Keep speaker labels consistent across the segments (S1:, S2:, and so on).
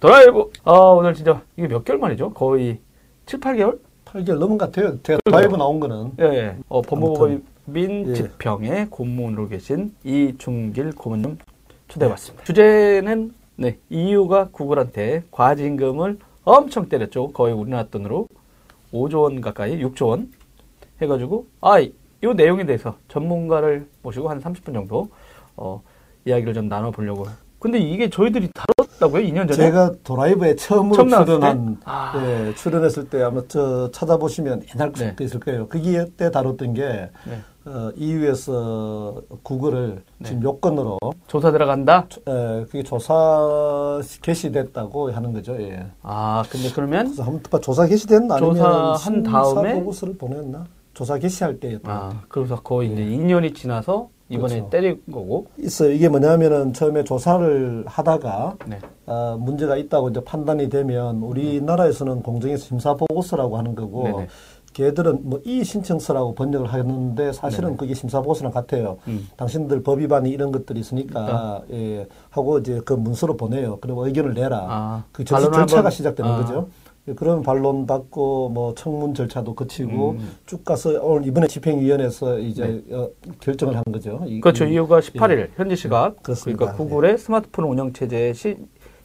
S1: 드라이브. 아, 오늘 진짜 이게 몇 개월 만이죠? 거의 7, 8개월?
S2: 8개월 넘은 것 같아요. 제가 드라이브 나온 거는.
S1: 예, 예. 어, 법무법인
S2: 예.
S1: 지평의 고문으로 계신 이중길 고문님 초대해봤습니다. 주제는 네, EU가 구글한테 과징금을 엄청 때렸죠. 거의 우리나라 돈으로 5조 원 가까이, 6조 원 해가지고 아, 이 내용에 대해서 전문가를 모시고 한 30분 정도 어, 이야기를 좀 나눠보려고. 근데 이게 저희들이 다뤘다고요? 2년 전에?
S2: 제가 드라이브에 처음으로
S1: 처음
S2: 출연한,
S1: 때? 아.
S2: 예, 출연했을 때 아마 저 찾아보시면 옛날
S1: 네.
S2: 네. 있을 거예요. 거기에 때 다뤘던 게,
S1: 네.
S2: 어, EU에서 구글을
S1: 네.
S2: 지금 요건으로,
S1: 조사 들어간다?
S2: 에, 그게 조사 개시됐다고 하는 거죠. 예.
S1: 아, 근데 그러면
S2: 한번 조사 개시된 아니면
S1: 조사한 다음에?
S2: 보고서를 보냈나? 조사 개시할 때였던 것
S1: 아, 그래서 거의 이제 2년이 지나서 이번에
S2: 그렇죠.
S1: 때린 거고.
S2: 있어요. 이게 뭐냐면은 처음에 조사를 하다가
S1: 네.
S2: 어, 문제가 있다고 이제 판단이 되면 우리나라에서는 공정에서 심사 보고서라고 하는 거고
S1: 네네.
S2: 걔들은 뭐 이 신청서라고 번역을 하는데 사실은
S1: 네네.
S2: 그게 심사 보고서랑 같아요.
S1: 음.
S2: 당신들 법 위반이 이런 것들이 있으니까 예, 하고 이제 그 문서로 보내요. 그리고 의견을 내라.
S1: 아,
S2: 그 절차, 절차가 시작되는
S1: 아.
S2: 거죠. 예, 그런 반론 받고 뭐 청문 절차도 거치고
S1: 음.
S2: 쭉 가서 오늘 이번에 집행위원회에서 이제 어, 결정을 한 거죠. 이-
S1: 네. 그렇죠.
S2: 이-
S1: 이유가 18일 현지 시각
S2: 예. 그렇습니다.
S1: 그러니까 구글의 스마트폰 운영 체제의 시,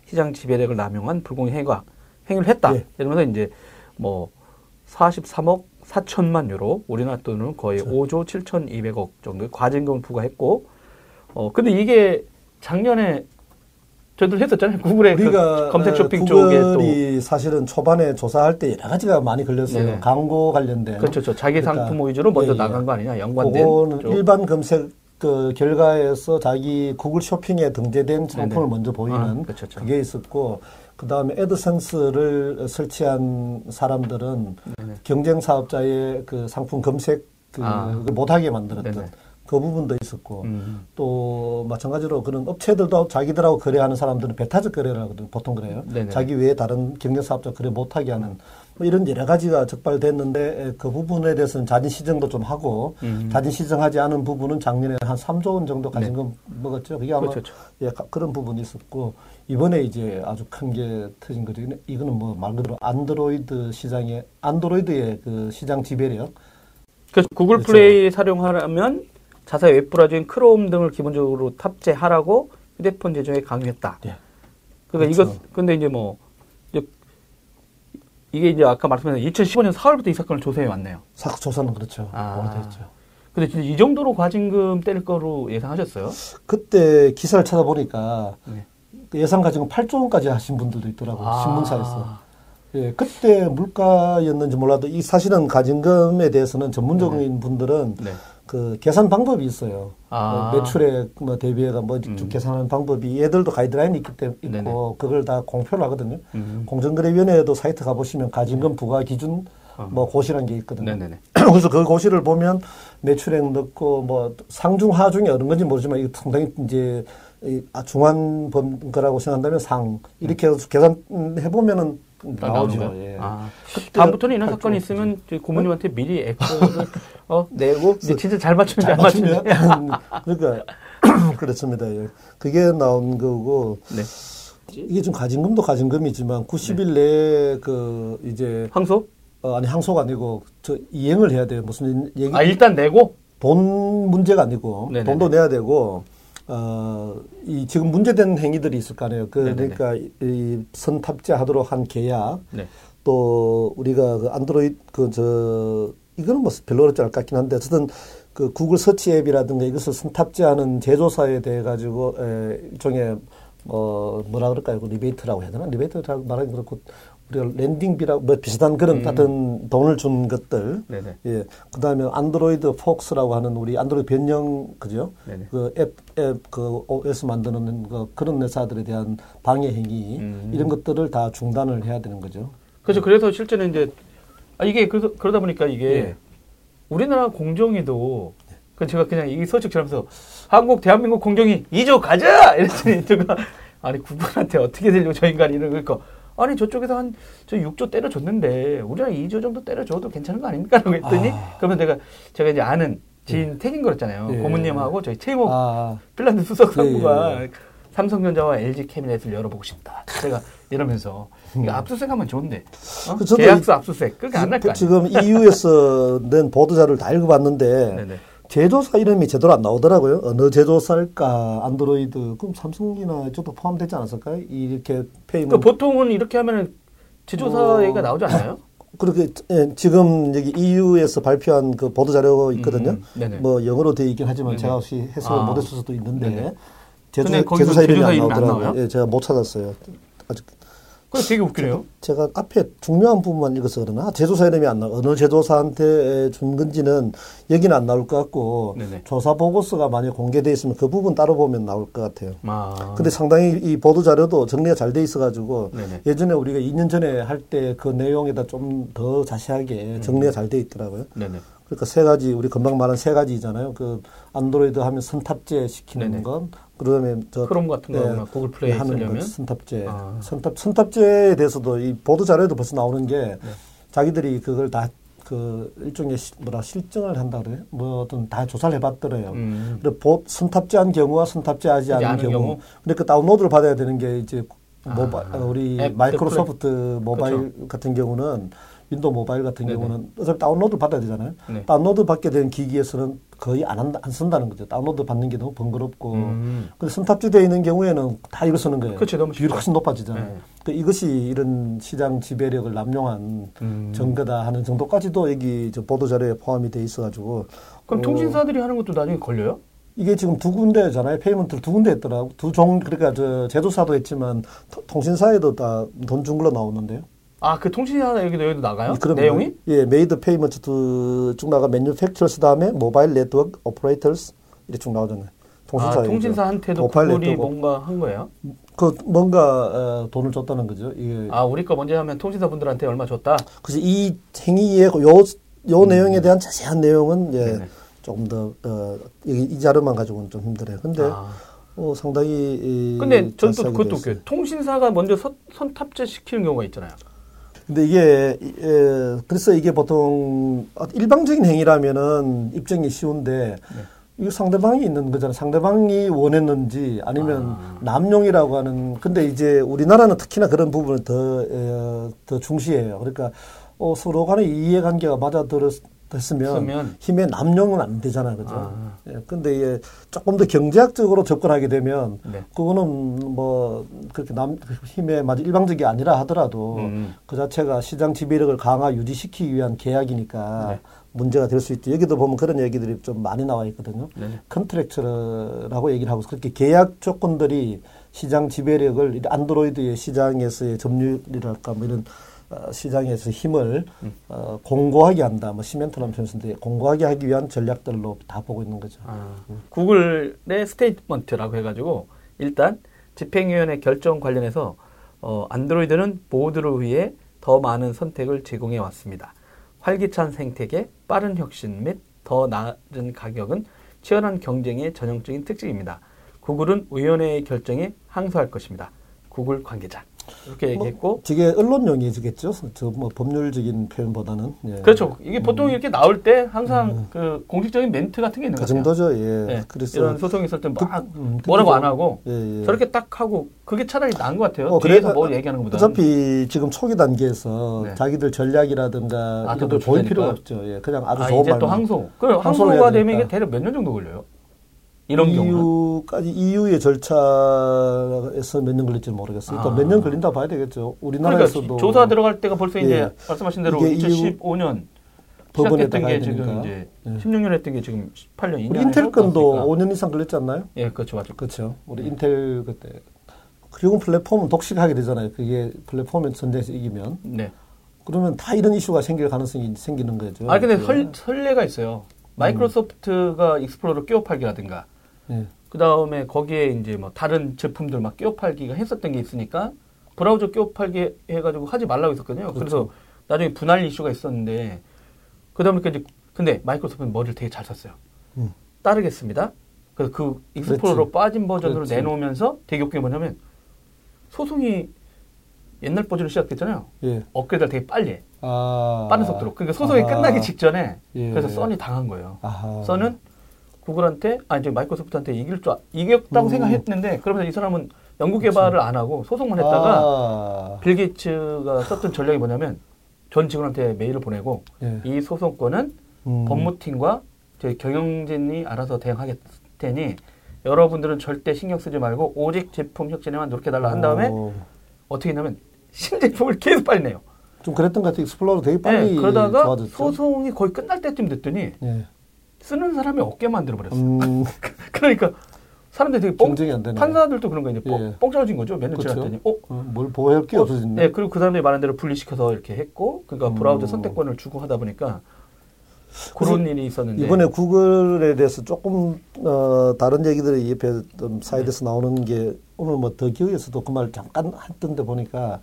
S1: 시장 지배력을 남용한 불공정 행위가 행위를 했다.
S2: 예.
S1: 이러면서 이제 뭐 43억 4천만 유로 우리나라 돈으로 거의
S2: 그렇죠.
S1: 5조 7,200억 정도의 과징금을 부과했고 어 근데 이게 작년에 저희들 했었잖아요. 구글의 그
S2: 우리가
S1: 검색
S2: 어,
S1: 쇼핑 쪽에 또
S2: 구글이 사실은 초반에 조사할 때 여러 가지가 많이 걸렸어요.
S1: 네네.
S2: 광고 관련된.
S1: 그렇죠. 저 자기
S2: 그러니까,
S1: 상품 위주로 먼저
S2: 예, 예.
S1: 나간 거 아니냐 연관된
S2: 그거는
S1: 쪽.
S2: 일반 검색 그 결과에서 자기 구글 쇼핑에 등재된 상품을
S1: 네네.
S2: 먼저 보이는
S1: 아, 그렇죠, 그렇죠.
S2: 그게 있었고 그 다음에 애드센스를 설치한 사람들은
S1: 네네.
S2: 경쟁 사업자의 그 상품 검색 그
S1: 아.
S2: 그 못하게 만들었던
S1: 네네.
S2: 그 부분도 있었고
S1: 음.
S2: 또 마찬가지로 그런 업체들도 자기들하고 거래하는 사람들은 배타적 거래를 하거든 보통 그래요.
S1: 네네.
S2: 자기 외에 다른 경쟁 사업자 거래 못하게 하는 뭐 이런 여러 가지가 적발됐는데 에, 그 부분에 대해서는 자진 시정도 좀 하고
S1: 음.
S2: 자진 시정하지 않은 부분은 작년에 한 3조 원 정도 가진금 먹었죠. 그게 아마
S1: 네. 그렇죠,
S2: 예, 가- 그런 부분이 있었고 이번에 이제 아주 큰 게 터진 거죠. 이거는 뭐 말 그대로 안드로이드 시장의 안드로이드의 그 시장 지배력
S1: 그래서 구글
S2: 그렇죠.
S1: 플레이 사용하려면 자사의 웹 브라우저인 크롬 등을 기본적으로 탑재하라고 휴대폰 제조에 강요했다.
S2: 예.
S1: 그러니까
S2: 그렇죠.
S1: 이거 근데 이제 뭐 이제 이게 이제 아까 말씀하신 2015년 4월부터 이 사건을 조사해 왔네요.
S2: 사 조사는 그렇죠.
S1: 아.
S2: 오래됐죠.
S1: 근데 진짜 이 정도로 과징금 때릴 거로 예상하셨어요?
S2: 그때 기사를 찾아보니까
S1: 네.
S2: 그 예상 가지고 8조 원까지 하신 분들도 있더라고요.
S1: 아.
S2: 신문사에서. 예, 그때 물가였는지 몰라도 이 사실은 가진금에 대해서는 전문적인 분들은
S1: 네.
S2: 그 계산 방법이 있어요.
S1: 아.
S2: 그 매출액 뭐 대비해가 뭐쭉
S1: 음.
S2: 계산하는 방법이 얘들도 가이드라인이 있기 때문에 있고
S1: 네네.
S2: 그걸 다 공표를 하거든요.
S1: 음.
S2: 공정거래위원회에도 사이트 가보시면 가진금 부과 기준
S1: 어.
S2: 뭐 고시란 게 있거든요. 그래서 그 고시를 보면 매출액 넣고 뭐 상중 하중이 어느 건지 모르지만 이거 상당히 이제 중한 번 거라고 생각한다면 상 이렇게 해서 계산해 보면은
S1: 딱
S2: 나오죠.
S1: 나오는 거예요?
S2: 예.
S1: 아. 다음부터는 이런
S2: 팔
S1: 사건이
S2: 조
S1: 있으면 고모님한테 미리 액션을 어, 내고 이제 진짜 잘 맞추는지
S2: 잘
S1: 안 맞추는지.
S2: 맞추면 그러니까 그렇습니다. 예. 그게 나온 거고
S1: 네.
S2: 이게 좀 가진금도 가진금이지만 90일 내에 그 이제
S1: 항소?
S2: 어, 아니 항소가 아니고 저 이행을 해야 돼요. 무슨 얘기
S1: 아 일단 내고
S2: 돈 문제가 아니고
S1: 네네네.
S2: 돈도 내야 되고 어, 이 지금 문제된 행위들이 있을 거 아니에요. 그. 그러니까 이- 이 선탑재하도록 한 계약
S1: 네.
S2: 또 우리가 그 안드로이드 그 저 이거는 뭐 별로 어렵지 않을 것 같긴 한데 어쨌든 그 구글 서치 앱이라든가 이것을 선탑재하는 제조사에 대해 가지고 에, 일종의 뭐 뭐라 그럴까요? 그 리베이트라고 해야 되나? 리베이트라고 말하기 그렇고 우리가 landing비라고 뭐 비슷한 그런
S1: 음.
S2: 같은 돈을 준 것들
S1: 네네.
S2: 예. 그 다음에 안드로이드 폭스라고 하는 우리 안드로이드 변형, 그죠?
S1: 네네.
S2: 그 앱, 앱, 그 OS 만드는 그 그런 회사들에 대한 방해 행위,
S1: 음.
S2: 이런 것들을 다 중단을 해야 되는 거죠.
S1: 그렇죠. 그래서 실제는 이제 아 이게 그래서 그러다 보니까 이게
S2: 예.
S1: 우리나라 공정위도 그 제가 그냥 이 소식 들으면서 한국 대한민국 공정위 2조 가자 이랬더니 누가 아니 구글한테 어떻게 들려 저 인간이 이런 그러니까 아니 저쪽에서 한 저 6조 때려줬는데 우리나라 2조 정도 때려줘도 괜찮은 거 아닙니까? 라고 했더니
S2: 아.
S1: 그러면 내가 제가 이제 아는 지인 태긴 거였잖아요.
S2: 예.
S1: 고모님하고 저희 최모
S2: 아,
S1: 핀란드 수석
S2: 예,
S1: 상부가
S2: 예.
S1: 삼성전자와 LG 캐비넷을 열어보고 싶다. 제가 이러면서 이거 압수수색하면 좋은데 어?
S2: 그
S1: 계약서 압수수색 그게 안날거 아니에요.
S2: 지금 EU에서 낸 보도 자료를 다 읽어봤는데
S1: 네네.
S2: 제조사 이름이 제대로 안 나오더라고요. 어느 제조사일까? 안드로이드 그럼 삼성이나 이쪽도 포함되지 않았을까요? 이렇게 페이먼
S1: 그 보통은 이렇게 하면은 제조사
S2: 어.
S1: 얘기가 나오지 않아요?
S2: 그렇게 예, 지금 여기 EU에서 발표한 그 보도 자료 있거든요.
S1: 음, 네네.
S2: 뭐 영어로 되어 있긴 하지만
S1: 네네.
S2: 제가 혹시 해석을
S1: 아.
S2: 못했을 수도 있는데. 제조, 제조사 이름이
S1: 안안
S2: 나오더라고요.
S1: 나와요?
S2: 예, 제가 못 찾았어요.
S1: 그거 되게 웃기네요.
S2: 제가 앞에 중요한 부분만 읽어서 그러나 제조사 이름이 안 나와. 어느 제조사한테 준 건지는 여기는 안 나올 것 같고
S1: 네네.
S2: 조사 보고서가 만약 공개돼 있으면 그 부분 따로 보면 나올 것 같아요.
S1: 아.
S2: 근데 상당히 이 보도 자료도 정리가 잘 돼 있어가지고
S1: 네네.
S2: 예전에 우리가 2년 전에 할 때 그 내용에다 좀 더 자세하게 정리가 잘 돼 있더라고요.
S1: 네네.
S2: 그러니까 세 가지 우리 금방 말한 세 가지잖아요. 그 안드로이드 하면 선탑재 시키는
S1: 네네.
S2: 건 그다음에 저
S1: 크롬 같은 거나 구글 플레이
S2: 하는
S1: 쓰려면?
S2: 것, 선탑재
S1: 아.
S2: 선탑 선탑재에 대해서도 이 보도 자료에도 벌써 나오는 게
S1: 네.
S2: 자기들이 그걸 다 그 일종의 시- 뭐라 실증을 한다 그래요. 뭐 어떤 다 조사를 해봤더래요.
S1: 음.
S2: 그리고 보, 선탑재한 경우와 선탑재하지 않은 경우.
S1: 경우?
S2: 그러니까 다운로드를 받아야 되는 게 이제
S1: 아.
S2: 모바, 어, 우리
S1: 앱
S2: 마이크로소프트 모바일 같은 경우는 윈도우 모바일 같은. 경우는 어차피 다운로드 받아야 되잖아요.
S1: 네.
S2: 다운로드 받게 된 기기에서는 거의 안, 한다, 안 쓴다는 거죠. 다운로드 받는 게 너무 번거롭고.
S1: 음.
S2: 근데 선탑재되어 있는 경우에는 다 이거 쓰는 거예요.
S1: 그치, 너무
S2: 비율이. 훨씬 높아지잖아요.
S1: 네.
S2: 그 이것이 이런 시장 지배력을 남용한
S1: 음.
S2: 증거다 하는 정도까지도 여기 저 보도 자료에 포함이 돼 있어가지고.
S1: 그럼
S2: 어,
S1: 통신사들이 하는 것도 나중에 걸려요?
S2: 이게 지금 두 군데잖아요. payment를 두 군데 했더라고. 두 종, 그러니까 저 제조사도 했지만 토- 통신사에도 다 돈 준 걸로 나오는데요.
S1: 아, 그 통신사 여기도 여기도 나가요?
S2: 그럼
S1: 내용이?
S2: 예, made payment 쭉 나가 manufacturers 다음에 mobile network operators 이렇게 쭉 나오잖아요. 통신사.
S1: 아, 통신사한테도 구글이. 뭔가 한 거예요?
S2: 그 뭔가 어, 돈을 줬다는 거죠. 이게
S1: 아, 우리 거 먼저 하면 통신사 분들한테 얼마 줬다?
S2: 그래서 이 행위의 요, 요 내용에 대한 자세한 내용은 예,
S1: 음. 네네.
S2: 조금 더 어, 여기 이 자료만 가지고는 좀 힘들어요. 근데
S1: 아.
S2: 어, 상당히 이,
S1: 근데 전또
S2: 자세하게
S1: 그것도. 웃겨요. 통신사가 먼저 선, 선탑재 시키는 경우가 있잖아요.
S2: 근데 이게 에, 그래서 이게 보통 일방적인 행위라면은 입증이 쉬운데
S1: 네.
S2: 이거 상대방이 있는 거잖아요. 상대방이 원했는지 아니면
S1: 아.
S2: 남용이라고 하는 근데 이제 우리나라는 특히나 그런 부분을 더, 에, 더 중시해요. 그러니까 어, 서로 간의 이해관계가 맞아들었 으면
S1: 쓰면.
S2: 힘의 남용은 안 되잖아요. 그죠?
S1: 아.
S2: 예, 근데 이게 조금 더 경제학적으로 접근하게 되면
S1: 네.
S2: 그거는 뭐 그렇게 남 힘의 맞아 일방적이 아니라 하더라도
S1: 음.
S2: 그 자체가 시장 지배력을 강화 유지시키기 위한 계약이니까
S1: 네.
S2: 문제가 될 수 있죠. 여기도 보면 그런 얘기들이 좀 많이 나와 있거든요.
S1: 네.
S2: 컨트랙처라고 얘기를 하고 그렇게 계약 조건들이 시장 지배력을 이 안드로이드의 시장에서의 점유율이랄까 뭐 이런 어, 시장에서 힘을
S1: 음.
S2: 어, 공고하게 한다. 뭐 시멘트라는 표현인데 공고하게 하기 위한 전략들로 다 보고 있는 거죠.
S1: 아, 구글의 statement라고 해가지고 일단 집행위원회 결정 관련해서 어, 안드로이드는 모두를 위해 더 많은 선택을 제공해 왔습니다. 활기찬 생태계, 빠른 혁신 및 더 낮은 가격은 치열한 경쟁의 전형적인 특징입니다. 구글은 위원회의 결정에 항소할 것입니다. 구글 관계자 이렇게 얘기했고
S2: 저게 언론용이겠죠. 저 뭐 법률적인 표현보다는 예.
S1: 그렇죠. 이게 보통 이렇게 나올 때 항상 그 공식적인 멘트 같은 게 있는 그것 같아요.
S2: 정도죠. 예.
S1: 네,
S2: 그래서
S1: 이런 소송이 있을 때막
S2: 음,
S1: 뭐라고 안 하고
S2: 예, 예.
S1: 저렇게 딱 하고 그게 차라리 나은 것 같아요.
S2: 어,
S1: 뒤에서
S2: 그래,
S1: 뭐 얘기하는 것보다
S2: 어차피 지금 초기 단계에서
S1: 네.
S2: 자기들 전략이라든가
S1: 아, 또
S2: 이것들 보일. 필요가 없죠. 예, 그냥 아주
S1: 아,
S2: 좋은
S1: 이제 또. 항소. 그럼
S2: 항소를
S1: 항소가 되면. 이게 대략 몇 년 정도 걸려요? 이런
S2: EU까지 EU의 절차에서 몇 년 걸릴지 는 모르겠어요.
S1: 아.
S2: 또몇년 걸린다 봐야 되겠죠.
S1: 그러니까
S2: 우리나라에서도
S1: 조사 들어갈 때가 벌써 이제
S2: 예.
S1: 말씀하신 대로
S2: 이게
S1: 2015년
S2: 법원에
S1: 시작했던
S2: 가야
S1: 게 지금. 이제
S2: 예.
S1: 16년 했던 게 지금 18년 2년
S2: 우리 인텔 건도 5년 이상 걸렸지 않나요?
S1: 예, 그렇죠, 맞죠.
S2: 그렇죠. 우리 인텔 그때 결국 플랫폼은 독식하게 되잖아요. 그게 플랫폼의 전쟁에서 이기면
S1: 네.
S2: 그러면 다 이런 이슈가 생길 가능성이 생기는 거죠.
S1: 아 근데
S2: 예.
S1: 설, 선례가 있어요. 마이크로소프트가 익스플로러 끼워 팔기라든가
S2: 예.
S1: 그 다음에 거기에 이제 뭐 다른 제품들 막 끼워 팔기가 했었던 게 있으니까 브라우저 끼워 팔기 해가지고 하지 말라고 했었거든요. 그래서 나중에 분할 이슈가 있었는데 그 다 음에 이제 근데 마이크로소프트는 머리를 되게 잘 썼어요.
S2: 음.
S1: 따르겠습니다. 그래서 그 익스플로러. 빠진 버전으로
S2: 그렇지.
S1: 내놓으면서 되게 웃긴 게 뭐냐면 소송이 옛날 버전으로 시작했잖아요.
S2: 예.
S1: 업그레이드를 되게 빨리 해.
S2: 아.
S1: 빠른 속도로. 그러니까 소송이
S2: 아하.
S1: 끝나기 직전에
S2: 예.
S1: 그래서 썬이 당한 거예요.
S2: 아하.
S1: 썬은 구글한테 아니 이제 마이크로소프트한테 이길 줄 아- 이겼다고
S2: 음.
S1: 생각했는데 그러면서 이 사람은 연구 개발을 안 하고 소송만 했다가
S2: 아,
S1: 빌 게이츠가 썼던 전략이 뭐냐면 전 직원한테 메일을 보내고
S2: 예.
S1: 이 소송건은
S2: 음.
S1: 법무팀과 저희 경영진이 알아서 대응하겠 테니 여러분들은 절대 신경 쓰지 말고 오직 제품 혁신에만 노력해달라 한 다음에
S2: 어,
S1: 어떻게 했냐면 신제품을 계속 빨리 내요.
S2: 좀 그랬던 것 같아요. 익스플로러 되게 빨리
S1: 네, 그러다가
S2: 좋아졌죠.
S1: 소송이 거의 끝날 때쯤 됐더니
S2: 예.
S1: 쓰는 사람이 없게 만들어 버렸어요.
S2: 음,
S1: 그러니까 사람들이 되게 뻥
S2: 경쟁이 안 되네.
S1: 판사들도 그런 거 이제 뻥,
S2: 예.
S1: 뻥 떨어진 거죠. 몇년
S2: 그렇죠.
S1: 지났더니 어
S2: 어, 뭘 보호할 게
S1: 어,
S2: 없어졌네.
S1: 네, 그리고 그 사람들이 말한 대로 분리시켜서 이렇게 했고, 그러니까
S2: 음.
S1: 브라우저 선택권을 주고 하다 보니까 그런 일이 있었는데.
S2: 이번에 구글에 대해서 조금 어, 다른 얘기들이 옆에 좀 사이드에서 나오는 게 오늘 뭐 더기어에서도 그 말 잠깐 했던데 보니까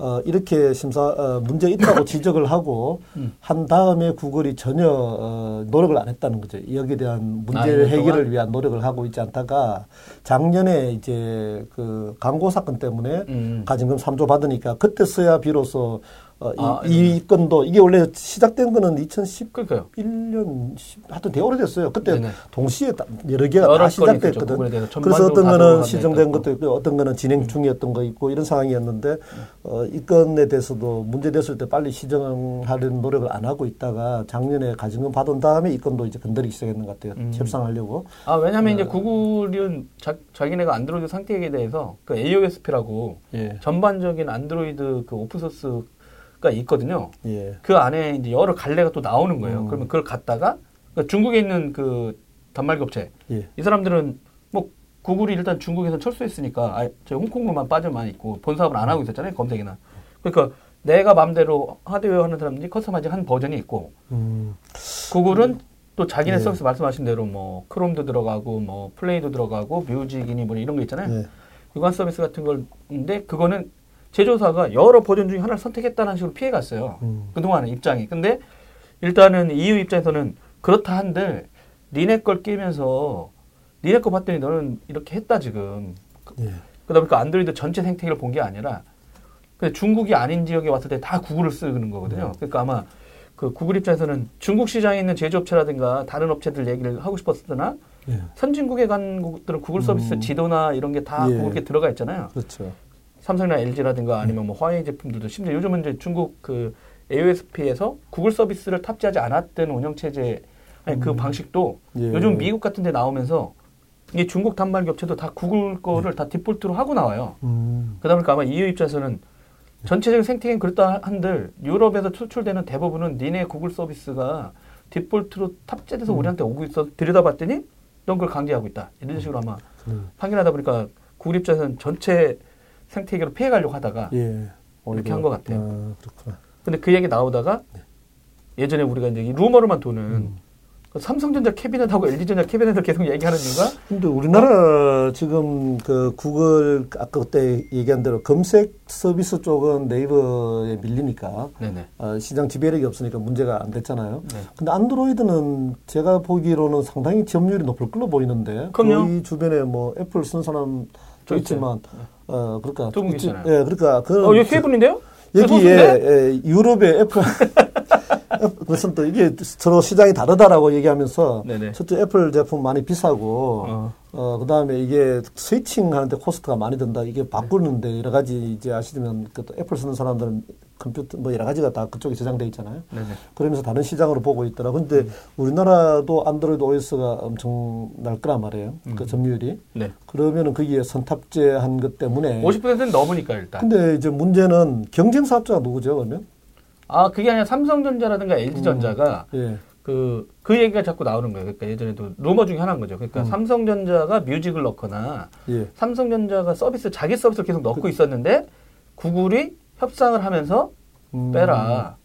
S2: 어, 이렇게 심사 어, 문제 있다고 지적을 하고
S1: 음.
S2: 한 다음에 구글이 전혀 어, 노력을 안 했다는 거죠. 여기에 대한 문제
S1: 아, 이년
S2: 해결을? 위한 노력을 하고 있지 않다가 작년에 이제 그 광고 사건 때문에
S1: 음.
S2: 가진금 3조 받으니까 그때서야 비로소 어,
S1: 아,
S2: 이, 이 건도 이게 원래 시작된 거는 2010
S1: 그러니까요.
S2: 1년, 하여튼 되게 오래됐어요. 그때
S1: 네네.
S2: 동시에 다- 여러 개가
S1: 여러
S2: 다 시작됐거든. 그래서 어떤
S1: 다
S2: 거는 시정된
S1: 것도
S2: 것도 있고 어떤 거는 진행 중이었던 거 있고 이런 상황이었는데 어, 이 건에 대해서도 문제됐을 때 빨리 시정하려는 노력을 안 하고 있다가 작년에 가진금 받은 다음에 이 건도 이제 건드리기 시작했는 것 같아요.
S1: 음.
S2: 협상하려고.
S1: 아, 왜냐면
S2: 네.
S1: 이제 구글은 자, 자기네가 안드로이드 상태에 대해서 그 AOSP라고
S2: 예.
S1: 전반적인 안드로이드 그 open source 가 있거든요.
S2: 예.
S1: 그 안에 이제 여러 갈래가 또 나오는 거예요.
S2: 음.
S1: 그러면 그걸 갖다가 그러니까 중국에 있는 그 단말기 업체
S2: 예.
S1: 이 사람들은 뭐 구글이 일단 중국에서 철수했으니까 아, 저 홍콩만 빠져만 있고 본 사업을 안 하고 있었잖아요 검색이나 그러니까 내가 마음대로 하드웨어 하는 사람들이 customizing 한 버전이 있고
S2: 음.
S1: 구글은 또 자기네
S2: 예.
S1: 서비스 말씀하신 대로 뭐 크롬도 들어가고 뭐 플레이도 들어가고 뮤직이니 뭐 이런 거 있잖아요
S2: 예.
S1: 유관 서비스 같은 걸인데 그거는 제조사가 여러 버전 중에 하나를 선택했다는 식으로 피해갔어요
S2: 음.
S1: 그동안은 입장이. 근데 일단은 EU 입장에서는 그렇다 한들 니네 걸 끼면서 니네 거 봤더니 너는 이렇게 했다 지금.
S2: 예.
S1: 그러다 보니까 안드로이드 전체 생태계를 본 게 아니라 근데 중국이 아닌 지역에 왔을 때 다 구글을 쓰는 거거든요. 그러니까 아마 그 구글 입장에서는 중국 시장에 있는 제조업체라든가 다른 업체들 얘기를 하고 싶었으나
S2: 예.
S1: 선진국에 간 곳들은 구글 서비스
S2: 음.
S1: 지도나 이런 게다
S2: 예.
S1: 구글에 들어가 있잖아요.
S2: 그렇죠.
S1: 삼성이나 LG라든가 아니면 뭐 화웨이 제품들도 심지어 요즘은 이제 중국 그 AOSP에서 구글 서비스를 탑재하지 않았던 운영 체제 아니 그
S2: 음.
S1: 방식도
S2: 예.
S1: 요즘 미국 같은 데 나오면서 이 중국 단말기 업체도 다 구글 거를 다 디폴트로 하고 나와요.
S2: 음.
S1: 그러다 보니까 아마 EU 입장에서는 전체적인 생태계는 그렇다 한들 유럽에서 수출되는 대부분은 니네 구글 서비스가 디폴트로 탑재돼서
S2: 음.
S1: 우리한테 오고 있어 들여다봤더니 넌 그걸 강제하고 있다. 이런 식으로 아마
S2: 음.
S1: 확인하다 보니까 구글 입장에서는 전체 생태계로 피해가려고 하다가
S2: 예.
S1: 이렇게 한 것 같아요.
S2: 아, 그렇구나.
S1: 근데 그 얘기 나오다가 예전에 우리가 이제 이 루머로만 도는
S2: 음.
S1: 그 삼성전자 캐비넷하고 LG전자 캐비넷을 계속 얘기하는 이유가
S2: 근데 우리나라 지금 그 구글 아까 그때 얘기한 대로 검색 서비스 쪽은 네이버에 밀리니까
S1: 네네
S2: 어, 시장 지배력이 없으니까 문제가 안 됐잖아요.
S1: 네.
S2: 근데 안드로이드는 제가 보기로는 상당히 점유율이 높을 걸로 보이는데
S1: 그럼요.
S2: 거의 주변에 뭐 애플 쓴 사람도
S1: 저
S2: 있지만 어 그러니까
S1: 두분 계시잖아요.
S2: 예, 그러니까 그
S1: 어, 여기 세 분인데요? 네,
S2: 여기에
S1: 소수인데?
S2: 예, 유럽의 애플 그래서 또 이게 서로 시장이 다르다라고 얘기하면서
S1: 네네.
S2: 첫째 애플 제품 많이 비싸고
S1: 어.
S2: 어, 그 다음에 이게 switching 하는데 cost가 많이 든다. 이게 바꾸는데 여러 가지 이제 아시면 그 애플 쓰는 사람들은 컴퓨터 뭐 여러 가지가 다 그쪽에 저장돼 있잖아요.
S1: 네네.
S2: 그러면서 다른 시장으로 보고 있더라. 근데 우리나라도 안드로이드 OS가 엄청 날 거란 말이에요. 그 점유율이.
S1: 네.
S2: 그러면은 거기에 선탑재한 것 때문에.
S1: 50%는 넘으니까 일단.
S2: 근데 이제 문제는 경쟁 사업자가 누구죠, 그러면?
S1: 아 그게 아니라 삼성전자라든가 LG전자가
S2: 예.
S1: 그, 그 얘기가 자꾸 나오는 거예요. 그러니까 예전에도 루머 중에 하나인 거죠. 그러니까
S2: 음.
S1: 삼성전자가 뮤직을 넣거나
S2: 예.
S1: 삼성전자가 서비스, 자기 서비스를 계속 넣고 있었는데 구글이 협상을 하면서
S2: 음.
S1: 빼라.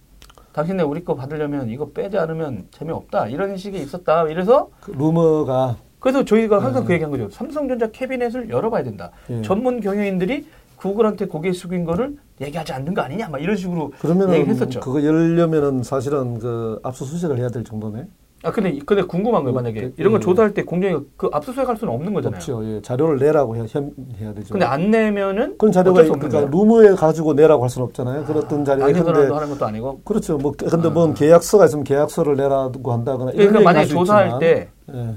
S1: 당신네 우리 거 받으려면 이거 빼지 않으면 재미없다. 이런 식이 있었다. 이래서
S2: 그 루머가
S1: 그래서 저희가 항상
S2: 네.
S1: 그 얘기한 거죠. 삼성전자 캐비넷을 열어봐야 된다.
S2: 예.
S1: 전문 경영인들이 구글한테 고개 숙인 거를 얘기하지 않는 거 아니냐. 막 이런 식으로
S2: 그러면은
S1: 얘기를 했었죠.
S2: 그거 열려면은 사실은 그 압수수색을 해야 될 정도네.
S1: 아 근데 근데 궁금한 거예요. 만약에
S2: 그,
S1: 이런 걸
S2: 예.
S1: 조사할 때 공정위 그 압수수색 할 수는 없는 거잖아요.
S2: 없죠. 예. 자료를 내라고 해야, 현- 해야 되죠.
S1: 근데 안 내면은
S2: 그런 자료가 그러니까. 루머에 가지고 내라고 할 수는 없잖아요. 그랬던 자료가
S1: 당신들도
S2: 근데
S1: 하는 것도 아니고.
S2: 그렇죠. 뭐 근데 뭔 계약서가 있으면 계약서를 내라고 한다거나 이런
S1: 그러니까
S2: 할수
S1: 조사할
S2: 있지만,
S1: 때
S2: 예.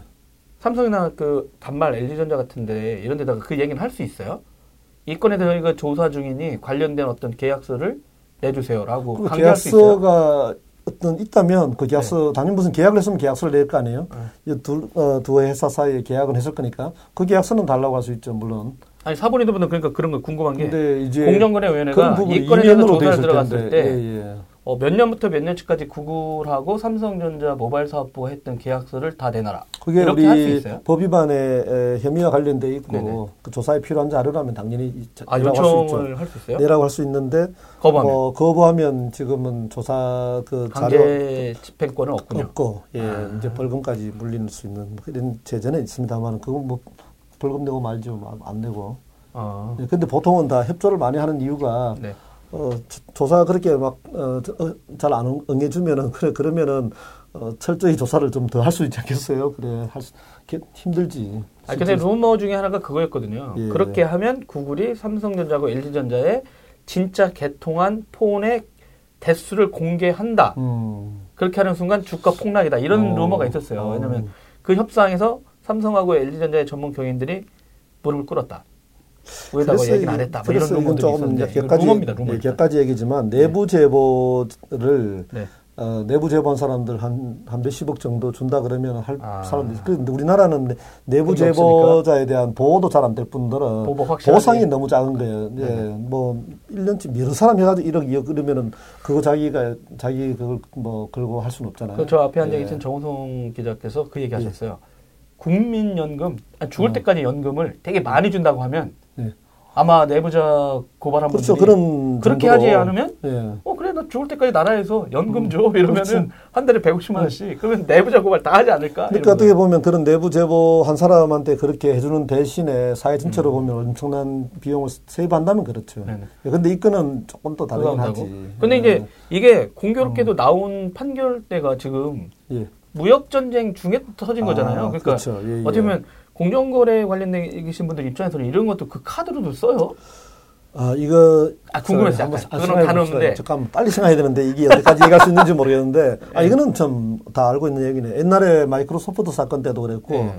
S1: 삼성이나 그 단말 LG전자 같은데 이런 데다가 그 얘기는 할 수 있어요? 이 건에 대해서 저희가 조사 중이니 관련된 어떤 계약서를 내주세요라고
S2: 그
S1: 강제할 수 있어요?
S2: 계약서가 어떤 있다면 그 계약서 당연히 무슨 계약을 했으면 계약서를 낼 거 아니에요.
S1: 네.
S2: 두, 어, 두 회사 사이에 계약은 했을 거니까 그 계약서는 달라고 할 수 있죠 물론.
S1: 아니 사본인들분은 그러니까 그런 거 궁금한 게
S2: 근데 이제
S1: 공정거래위원회가
S2: 이
S1: 건에 대해서 조사를 들어갔을 때
S2: 예, 예.
S1: 어, 몇 년부터 몇 년치까지 구글하고 삼성전자 모바일 사업부가 했던 계약서를 다 내놔라.
S2: 그게
S1: 이렇게 할수
S2: 우리
S1: 있어요?
S2: 법 위반에 에, 혐의와 관련돼 있고
S1: 네네.
S2: 그 조사에 필요한 자료라면 당연히 이-
S1: 아. 요청을 할 수 있어요?
S2: 내라고 할 수 있는데
S1: 거부하면
S2: 뭐 거부하면 지금은 조사 그 자료
S1: 집행권은 없군요.
S2: 없고 예
S1: 아.
S2: 이제 벌금까지 물릴 수 있는 뭐 그런 제재는 있습니다만 그건 뭐 벌금 내고 말죠 뭐안 내고
S1: 아,
S2: 예, 근데 보통은 다 협조를 많이 하는 이유가
S1: 네.
S2: 어, 조- 조사 그렇게 막, 어, 잘안 응해주면은, 그래, 그러면은, 어, 철저히 조사를 좀 더 할 수 있지 않겠어요? 그래, 할 수, 게- 힘들지.
S1: 아, 근데 루머 중에 하나가 그거였거든요.
S2: 예.
S1: 그렇게 하면 구글이 삼성전자하고 LG전자의 진짜 개통한 폰의 대수를 공개한다.
S2: 음.
S1: 그렇게 하는 순간 주가 폭락이다. 이런
S2: 어.
S1: 루머가 있었어요.
S2: 어.
S1: 왜냐하면 그 협상에서 삼성하고 LG전자의 전문 경영들이 무릎을 꿇었다. 왜다가
S2: 그래서
S1: 얘기는
S2: 이-
S1: 안 했다. 뭐 이런
S2: 조금
S1: 있었는데 이건
S2: 객가지,
S1: 루머입니다. 루머.
S2: 예, 객가지 얘기지만 내부 제보를
S1: 네.
S2: 어, 내부 제보한 사람들 한, 한 몇십억 정도 준다 그러면 할
S1: 아.
S2: 사람들이. 근데 우리나라는 내- 내부 제보자에 대한 보호도 잘 안 될 뿐더러. 보상이 너무 작은 거예요. 예,
S1: 네.
S2: 뭐, 1년치 여러 사람 해가지고 1억, 2억 그러면은 그거 자기가, 자기 그걸 뭐 걸고 할 수는 없잖아요.
S1: 그 저 앞에 앉아
S2: 예.
S1: 계신 정우성 기자께서 그 얘기 하셨어요. 국민연금, 아니, 죽을
S2: 어.
S1: 때까지 연금을 되게 많이 준다고 하면
S2: 예.
S1: 아마 내부자 고발한
S2: 그렇죠.
S1: 분들이
S2: 그런.
S1: 그렇게
S2: 정도로-
S1: 하지 않으면
S2: 예.
S1: 어 그래 나 죽을 때까지 나라에서 연금 줘 이러면은
S2: 그렇죠.
S1: 한 달에 150만 원씩 그러면 내부자 고발 다 하지 않을까?
S2: 그러니까. 어떻게 보면 그런 내부 제보 한 사람한테 그렇게 해주는 대신에 사회
S1: 음.
S2: 전체로 보면 엄청난 비용을 세입한다면 그렇죠.
S1: 네네.
S2: 근데 이 건은 조금 또 다르긴
S1: 그거
S2: 하지.
S1: 근데 이제 이게 공교롭게도 나온 판결대가 지금
S2: 예.
S1: 무역 전쟁 중에 터진
S2: 아,
S1: 거잖아요. 그러니까
S2: 그렇죠. 예, 예.
S1: 어떻게 보면 공정거래 관련된 계신 분들 입장에서는 이런 것도 그 카드로도 써요.
S2: 아, 이거.
S1: 아, 궁금했어요,
S2: 한번. 아, 봅시다.
S1: 넣었는데.
S2: 잠깐만, 빨리 생각해야 되는데, 이게 어디까지 얘기할 수 있는지 모르겠는데, 아,
S1: 네.
S2: 이거는 참 다 알고 있는 얘기네. 옛날에 마이크로소프트 사건 때도 그랬고,
S1: 네.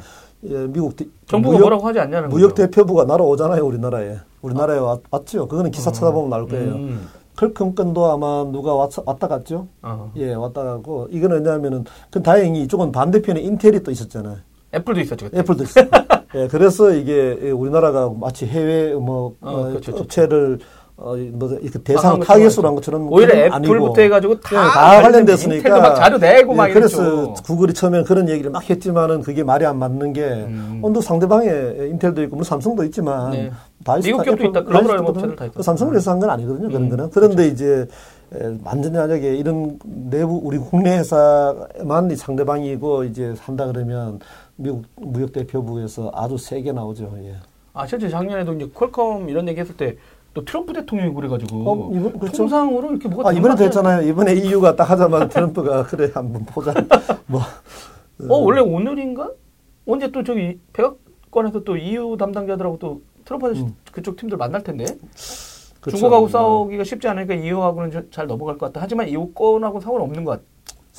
S2: 예, 미국 대-
S1: 정부가
S2: 무역-
S1: 뭐라고 하지 않냐는
S2: 무역
S1: 거죠.
S2: 대표부가 날아오잖아요, 우리나라에. 우리나라에 왔, 왔죠. 그거는 기사 찾아보면 나올 거예요.
S1: 음.
S2: 퀄컴 건도 아마 누가 왔, 왔다 갔죠?
S1: 어.
S2: 예, 왔다 가고. 이거는 왜냐하면은, 그 다행히 이쪽은 반대편에 인텔이 또 있었잖아요.
S1: 애플도 있었죠. 그때.
S2: 애플도 있어요. 예, 그래서 이게 예, 우리나라가 마치 해외 뭐
S1: 어,
S2: 어,
S1: 그렇죠, 그렇죠.
S2: 업체를 어, 뭐 이렇게
S1: 아,
S2: 대상
S1: 그렇죠,
S2: 타겟으로
S1: 그렇죠.
S2: 한 것처럼
S1: 오히려 애플부터
S2: 아니고.
S1: 해가지고 다,
S2: 예, 다 관련됐으니까
S1: 막 자료 내고 막
S2: 예, 그래서
S1: 이랬죠.
S2: 구글이 처음에 그런 얘기를 막 했지만은 그게 말이 안 맞는 게
S1: 음.
S2: 어, 또 상대방에 인텔도 있고 뭐 삼성도 있지만
S1: 네.
S2: 다 있-
S1: 미국 기업도 있다. 글로벌 업체들 다 있다.
S2: 그 삼성을 해서 한 건 아니거든요. 그런
S1: 음,
S2: 거는. 그런데 이제 에, 완전히 만약에 이런 내부 우리 국내 회사만 이 상대방이고 이제 한다 그러면 미국 무역 대표부에서 아주 세게 나오죠. 예.
S1: 아 실제 작년에도 이제 퀄컴 이런 얘기 했을 때 또 트럼프 대통령이 그래가지고
S2: 어, 이번- 그렇죠.
S1: 통상으로 이렇게 뭐가
S2: 아, 이번에 됐잖아요. 이번에 EU가 딱 하자마자 트럼프가 그래 한번 보자. 뭐
S1: 어 원래 오늘인가 언제 또 저기 백악관에서 또 EU 담당자들하고 또 트럼프
S2: 음.
S1: 그쪽 팀들 만날 텐데
S2: 그렇죠.
S1: 중국하고
S2: 뭐
S1: 싸우기가 쉽지 않으니까 EU하고는 저- 잘 넘어갈 것 같다. 하지만 EU 건하고 상관없는 것 같.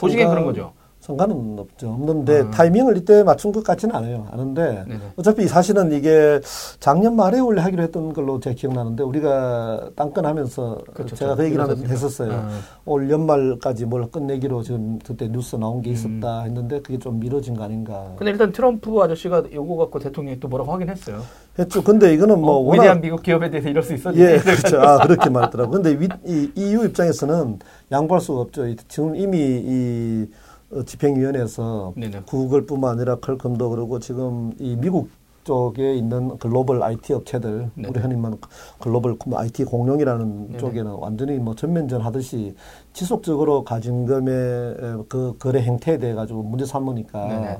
S1: 보시기엔 그런 거죠.
S2: 상관은 없죠. 없는데
S1: 아.
S2: 타이밍을 이때 맞춘 것 같지는 않아요. 아는데
S1: 네네.
S2: 어차피 사실은 이게 작년 말에 원래 하기로 했던 걸로 제가 기억나는데 우리가 땅건 하면서
S1: 그렇죠.
S2: 제가 그 얘기를
S1: 그렇습니까?
S2: 했었어요.
S1: 아.
S2: 올 연말까지 뭘 끝내기로 지금 그때 뉴스 나온 게
S1: 음.
S2: 있었다 했는데 그게 좀 미뤄진 거 아닌가
S1: 근데 일단 트럼프 아저씨가 요거 갖고 대통령이 또 뭐라고 하긴 했어요.
S2: 했죠. 근데 이거는 뭐
S1: 어,
S2: 워낙
S1: 위대한 미국 기업에 대해서 이럴 수 있었는데
S2: 예, 그렇죠. 아, 그렇게 말했더라고. 근데 위, 이 EU 입장에서는 양보할 수가 없죠. 이- 지금 이미 이 어, 집행위원회에서
S1: 네네.
S2: 구글뿐만 아니라 컬컴도 그러고 지금 이 미국 쪽에 있는 글로벌 IT 업체들,
S1: 네.
S2: 우리 흔히 말하는 글로벌 IT 공룡이라는
S1: 네네.
S2: 쪽에는 완전히 뭐 전면전 하듯이 지속적으로 가진금의 그 거래 행태에 대해 가지고 문제 삼으니까
S1: 네네.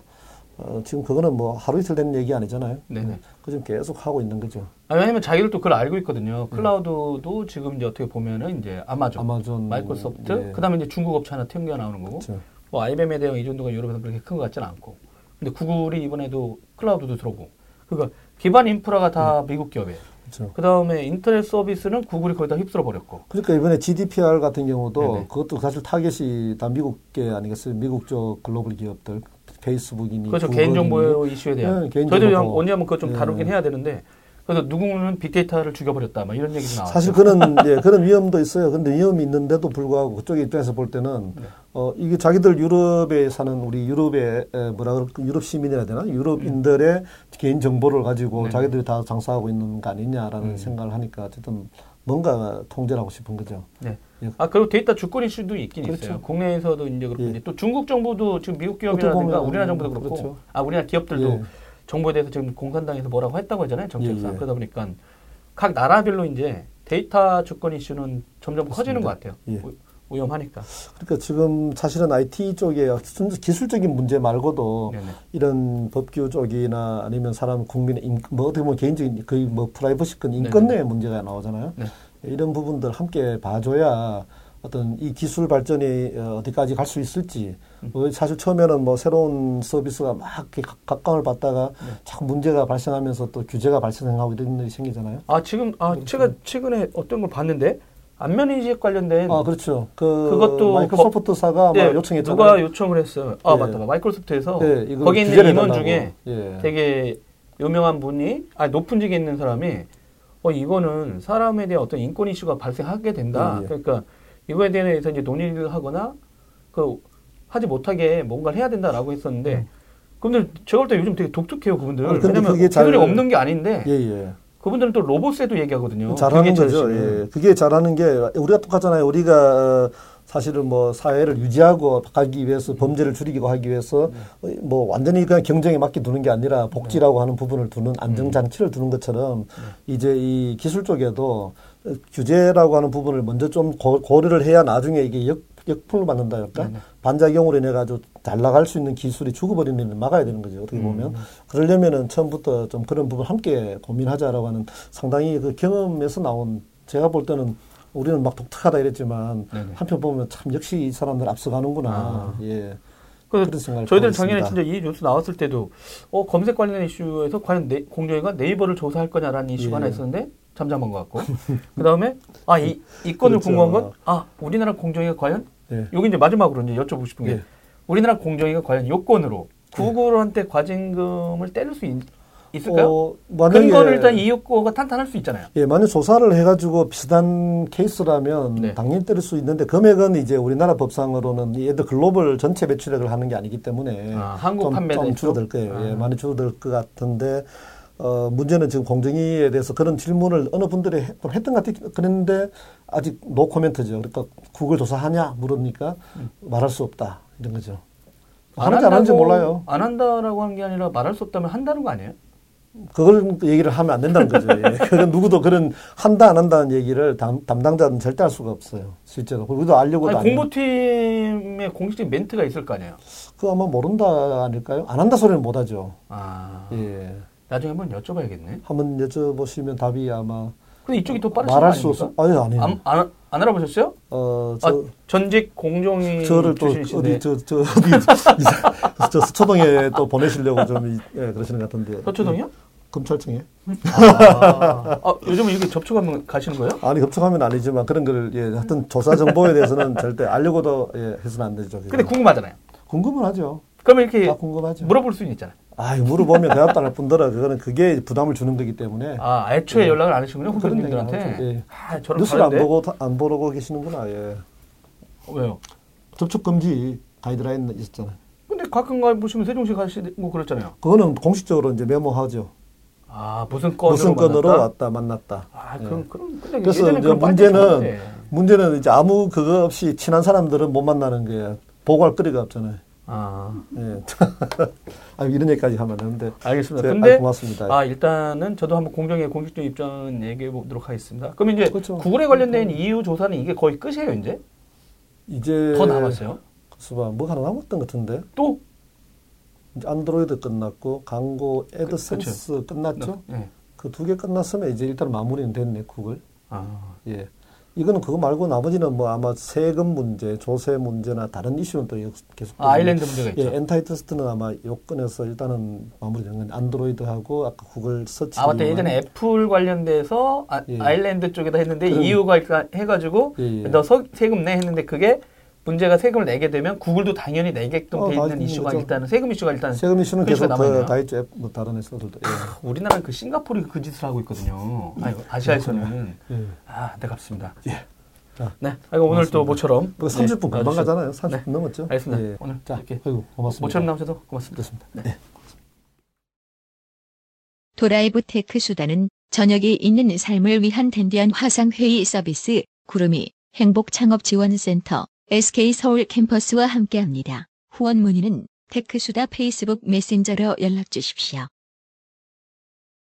S2: 어, 지금 그거는 뭐 하루 이틀 된 얘기 아니잖아요.
S1: 네네.
S2: 그 지금 계속 하고 있는 거죠.
S1: 아, 왜냐면 자기들 또 그걸 알고 있거든요. 클라우드도 지금 이제 어떻게 보면은 이제 아마존,
S2: 아마존,
S1: 마이크로소프트,
S2: 예.
S1: 그다음에 이제 중국 업체 하나 튕겨 나오는 거고.
S2: 그렇죠.
S1: 뭐 IBM에 대한 의존도가 유럽에서 그렇게 큰 것 같지는 않고. 근데 구글이 이번에도 클라우드도 들어오고. 그러니까 기반 인프라가 다 미국 기업이에요.
S2: 그렇죠.
S1: 그다음에 인터넷 서비스는 구글이 거의 다 휩쓸어 버렸고.
S2: 그러니까 이번에 GDPR 같은 경우도
S1: 네네.
S2: 그것도 사실 타겟이 다 미국 게 아니겠어요? 미국 쪽 글로벌 기업들, 페이스북이니
S1: 그렇죠. 개인정보 이슈에 대한.
S2: 네, 개인정보
S1: 저희도. 언제 한번 그거 좀
S2: 네.
S1: 다루긴 해야 되는데. 그래서 누구는 빅데이터를 죽여버렸다. 막 이런 얘기도 나와요.
S2: 사실 그런 예, 그런 위험도 있어요. 근데 위험이 있는데도 불구하고 그쪽 입장에서 볼 때는
S1: 네.
S2: 어 이게 자기들 유럽에 사는 우리 유럽의 에, 뭐라 그럴까 유럽 시민이라 되나 유럽인들의 개인 정보를 가지고
S1: 음. 네.
S2: 자기들이 다 장사하고 있는 거 아니냐라는
S1: 음.
S2: 생각을 하니까 어쨌든 뭔가 통제를 하고 싶은 거죠.
S1: 네.
S2: 예.
S1: 아 그리고 데이터 주권 이슈도 있긴
S2: 그렇죠.
S1: 있어요. 국내에서도 이제 그렇고
S2: 예.
S1: 또 중국 정부도 지금 미국 기업이라든가 우리나라 정부도 그렇고
S2: 그렇죠.
S1: 아 우리나라 기업들도
S2: 예.
S1: 정보에 대해서 지금 공산당에서 뭐라고 했다고 하잖아요 정책상
S2: 예, 예.
S1: 그러다 보니까 각 나라별로 이제 데이터 주권 이슈는 점점 커지는 것 같아요.
S2: 예.
S1: 우- 위험하니까.
S2: 그러니까 지금 사실은 IT 쪽에 순- 기술적인 문제 말고도
S1: 네네.
S2: 이런 법규 쪽이나 아니면 사람 국민의 인, 뭐 어떻게 보면 개인적인 거의 뭐 프라이버시권 인권의 문제가 나오잖아요.
S1: 네.
S2: 이런 부분들 함께 봐줘야 어떤 이 기술 발전이 어, 어디까지 갈 수 있을지
S1: 음.
S2: 어, 사실 처음에는 뭐 새로운 서비스가 막 이렇게 각- 각광을 받다가
S1: 네.
S2: 자꾸 문제가 발생하면서 또 규제가 발생하고 이런 일이 생기잖아요.
S1: 아 지금 아
S2: 그렇죠.
S1: 제가 최근에 어떤 걸 봤는데 안면 인식 관련된
S2: 아 그렇죠. 그
S1: 그것도
S2: 마이크로소프트사가
S1: 네,
S2: 요청했잖아요.
S1: 누가 요청을 했어요. 아
S2: 예.
S1: 맞다, 마이크로소프트에서
S2: 네, 이거
S1: 거기 있는
S2: 해달라고.
S1: 중에
S2: 예.
S1: 되게 유명한 분이 아 높은 직에 있는 사람이 어 이거는 사람에 대한 어떤 인권 이슈가 발생하게 된다.
S2: 예, 예.
S1: 그러니까 이거에 대해서 이제 논의를 하거나 그 하지 못하게 뭔가를 해야 된다라고 했었는데 그분들 제가 볼 때 요즘 되게 독특해요 그분들.
S2: 음. 근데
S1: 왜냐면
S2: 그게 잘-
S1: 기술이 없는 게 아닌데
S2: 예, 예.
S1: 그분들은 또 로봇에도 얘기하거든요.
S2: 잘하는 거죠. 예. 그게 잘하는 게 우리가 똑같잖아요. 우리가 어, 사실은 뭐 사회를 유지하고 가기 위해서 범죄를 줄이고 하기 위해서 어, 뭐 완전히 그냥 경쟁에 맡겨 두는 게 아니라 복지라고 하는 부분을 두는 안정 장치를 두는 것처럼 이제 이 기술 쪽에도 어, 규제라고 하는 부분을 먼저 좀 고, 고려를 해야 나중에 이게 역, 역풍을 맞는다 할까? 반작용으로 인해 가지고 잘 나갈 수 있는 기술이 죽어버리는 일을 막아야 되는 거죠. 어떻게 보면. 그러려면은 처음부터 좀 그런 부분 함께 고민하자라고 하는 상당히 그 경험에서 나온 제가 볼 때는 우리는 막 독특하다 이랬지만
S1: 네네.
S2: 한편 보면 참 역시 이 사람들 앞서가는구나.
S1: 아.
S2: 예.
S1: 그래서 저희들은
S2: 하고
S1: 작년에. 진짜 이 뉴스 나왔을 때도 어, 검색 관련 이슈에서 과연 네, 공정위가 네이버를 조사할 거냐라는 이슈가
S2: 예.
S1: 하나 있었는데 잠잠한 것 같고 그 다음에 아이 이 건을
S2: 그렇죠.
S1: 궁금한 건 아 우리나라 공정위가 과연
S2: 예.
S1: 여기 이제 마지막으로 이제 여쭤보고 싶은 게
S2: 예.
S1: 우리나라 공정위가 과연 요건으로 구글한테 과징금을 때릴 수 있, 을까요
S2: 어, 만약에
S1: 근거는 일단 이 요건가 탄탄할 수 있잖아요.
S2: 예, 만약 조사를 해가지고 비슷한 케이스라면
S1: 네.
S2: 당연히 때릴 수 있는데 금액은 이제 우리나라 법상으로는 이 얘들 글로벌 전체 매출액을 하는 게 아니기 때문에
S1: 아, 한국
S2: 좀,
S1: 판매
S2: 좀? 줄어들 거예요. 예,
S1: 아.
S2: 많이 줄어들 것 같은데 어, 문제는 지금 공정위에 대해서 그런 질문을 어느 분들이 해- 좀 했던 것 같아요. 그런데 아직 노 코멘트죠. 그러니까 구글 조사하냐 물으니까 말할 수 없다 이런 거죠. 하는지 안 하는지 몰라요.
S1: 안 한다라고 한 게 아니라 말할 수 없다면 한다는 거 아니에요?
S2: 그걸 얘기를 하면 안 된다는 거죠. 예. 그건 누구도 그런 한다 안 한다는 얘기를 담, 담당자는 절대 할 수가 없어요. 실제로. 우리도 알려고도
S1: 아니. 공보팀의 공식적인 멘트가 있을 거 아니에요.
S2: 그거 아마 모른다 아닐까요? 안 한다 소리는 못 하죠.
S1: 아
S2: 예.
S1: 나중에 한번 여쭤봐야겠네.
S2: 한번 여쭤보시면 답이 아마
S1: 근데 이쪽이 더 빠르신
S2: 말할
S1: 거
S2: 수? 없어. 아니 아니에요.
S1: 안, 안, 안 알아보셨어요?
S2: 어, 저,
S1: 아, 전직 공정위
S2: 저를 또
S1: 출신이신데
S2: 어디 저, 저 어디 이사- 저 서초동에 또 보내시려고 좀 이- 예, 그러시는 것 같은데.
S1: 서초동이요?
S2: 검찰청에?
S1: 아, 아, 요즘은 이렇게 접촉하면 가시는 거예요?
S2: 아니 협청하면 아니지만 그런 걸 예, 하여튼 조사 정보에 대해서는 절대 알려고도 예, 해서는 안 되죠.
S1: 근데 궁금하잖아요.
S2: 궁금은 하죠.
S1: 그러면 이렇게. 물어볼 수는 있잖아요.
S2: 아, 물어보면 대답도 안할 뿐더러 그거는 그게 부담을 주는 거기 때문에
S1: 아, 애초에 연락을 안 하시군요,
S2: 그런
S1: 후배님들한테.
S2: 예.
S1: 아, 저런
S2: 뉴스를 안
S1: 다른데?
S2: 보고 다- 안 보고 계시는구나. 예.
S1: 왜요?
S2: 접촉 금지 가이드라인 있었잖아요.
S1: 근데 가끔 가 보시면 세종시 가시고 그랬잖아요.
S2: 그거는 공식적으로 이제 메모하죠.
S1: 아, 무슨 건으로
S2: 무슨 건으로
S1: 만났다?
S2: 왔다 만났다.
S1: 아,
S2: 예.
S1: 그럼 그럼 근데
S2: 그래서 이제 문제는. 문제는 이제 아무 그거 없이 친한 사람들은 못 만나는 거예요. 보고할 거리가 없잖아요.
S1: 아,
S2: 예. 아, 이런 얘기까지 하면 안 되는데.
S1: 알겠습니다.
S2: 제-
S1: 근데
S2: 아, 고맙습니다.
S1: 아, 일단은 저도 한번 공정위 공식적 입장은 얘기해 보도록 하겠습니다. 그럼 이제
S2: 그렇죠.
S1: 구글에 관련된 EU 조사는 이게 거의 끝이에요, 이제?
S2: 이제
S1: 더 남았어요?
S2: 수봐 뭐가 하나 남았던 것 같은데.
S1: 또?
S2: 이제 안드로이드 끝났고 광고 애드센스 끝났죠.
S1: 네.
S2: 그두 개 끝났으면 이제 일단 마무리는 됐네 구글.
S1: 아,
S2: 예. 이거는 그거 말고 나머지는 뭐 아마 세금 문제, 조세 문제나 다른 이슈는 또 계속.
S1: 아, 아일랜드 문제가 있죠.
S2: 예, antitrust는 아마 요건에서 일단은 마무리된 건 안드로이드하고 아까 구글 서치.
S1: 아, 맞다. 예전에 애플 관련돼서 아,
S2: 예.
S1: 일랜드 쪽에다 했는데 EU가 해가지고
S2: 예, 예.
S1: 너 서- 세금 내 했는데 그게 문제가 세금을 내게 되면 구글도 당연히 내게끔
S2: 어,
S1: 돼 있는 이슈가
S2: 그렇죠.
S1: 일단은 세금 이슈가 일단
S2: 세금 이슈는
S1: 그
S2: 계속. 다 있죠. 앱, 뭐 다른 회사들도. 예.
S1: 우리나라는 그 싱가포르 그 짓을 하고 있거든요. 아니, 아시아에서는
S2: 예.
S1: 아 안타깝습니다.
S2: 예. 자,
S1: 네, 아이고 오늘 또 모처럼
S2: 뭐 30분 금방
S1: 나와주셔서-
S2: 가잖아요. 30분
S1: 네.
S2: 넘었죠.
S1: 알겠습니다.
S2: 예.
S1: 오늘
S2: 자,
S1: 이렇게
S2: 아이고, 고맙습니다.
S1: 모처럼 나오셔서 고맙습니다.
S2: 됐습니다. 네.
S3: 도라이브 테크 수다는 저녁이 있는 삶을 위한 댄디한 화상회의 서비스 구름이 행복창업지원센터 SK서울 캠퍼스와 함께합니다. 후원 문의는 테크수다 페이스북 메신저로 연락 주십시오.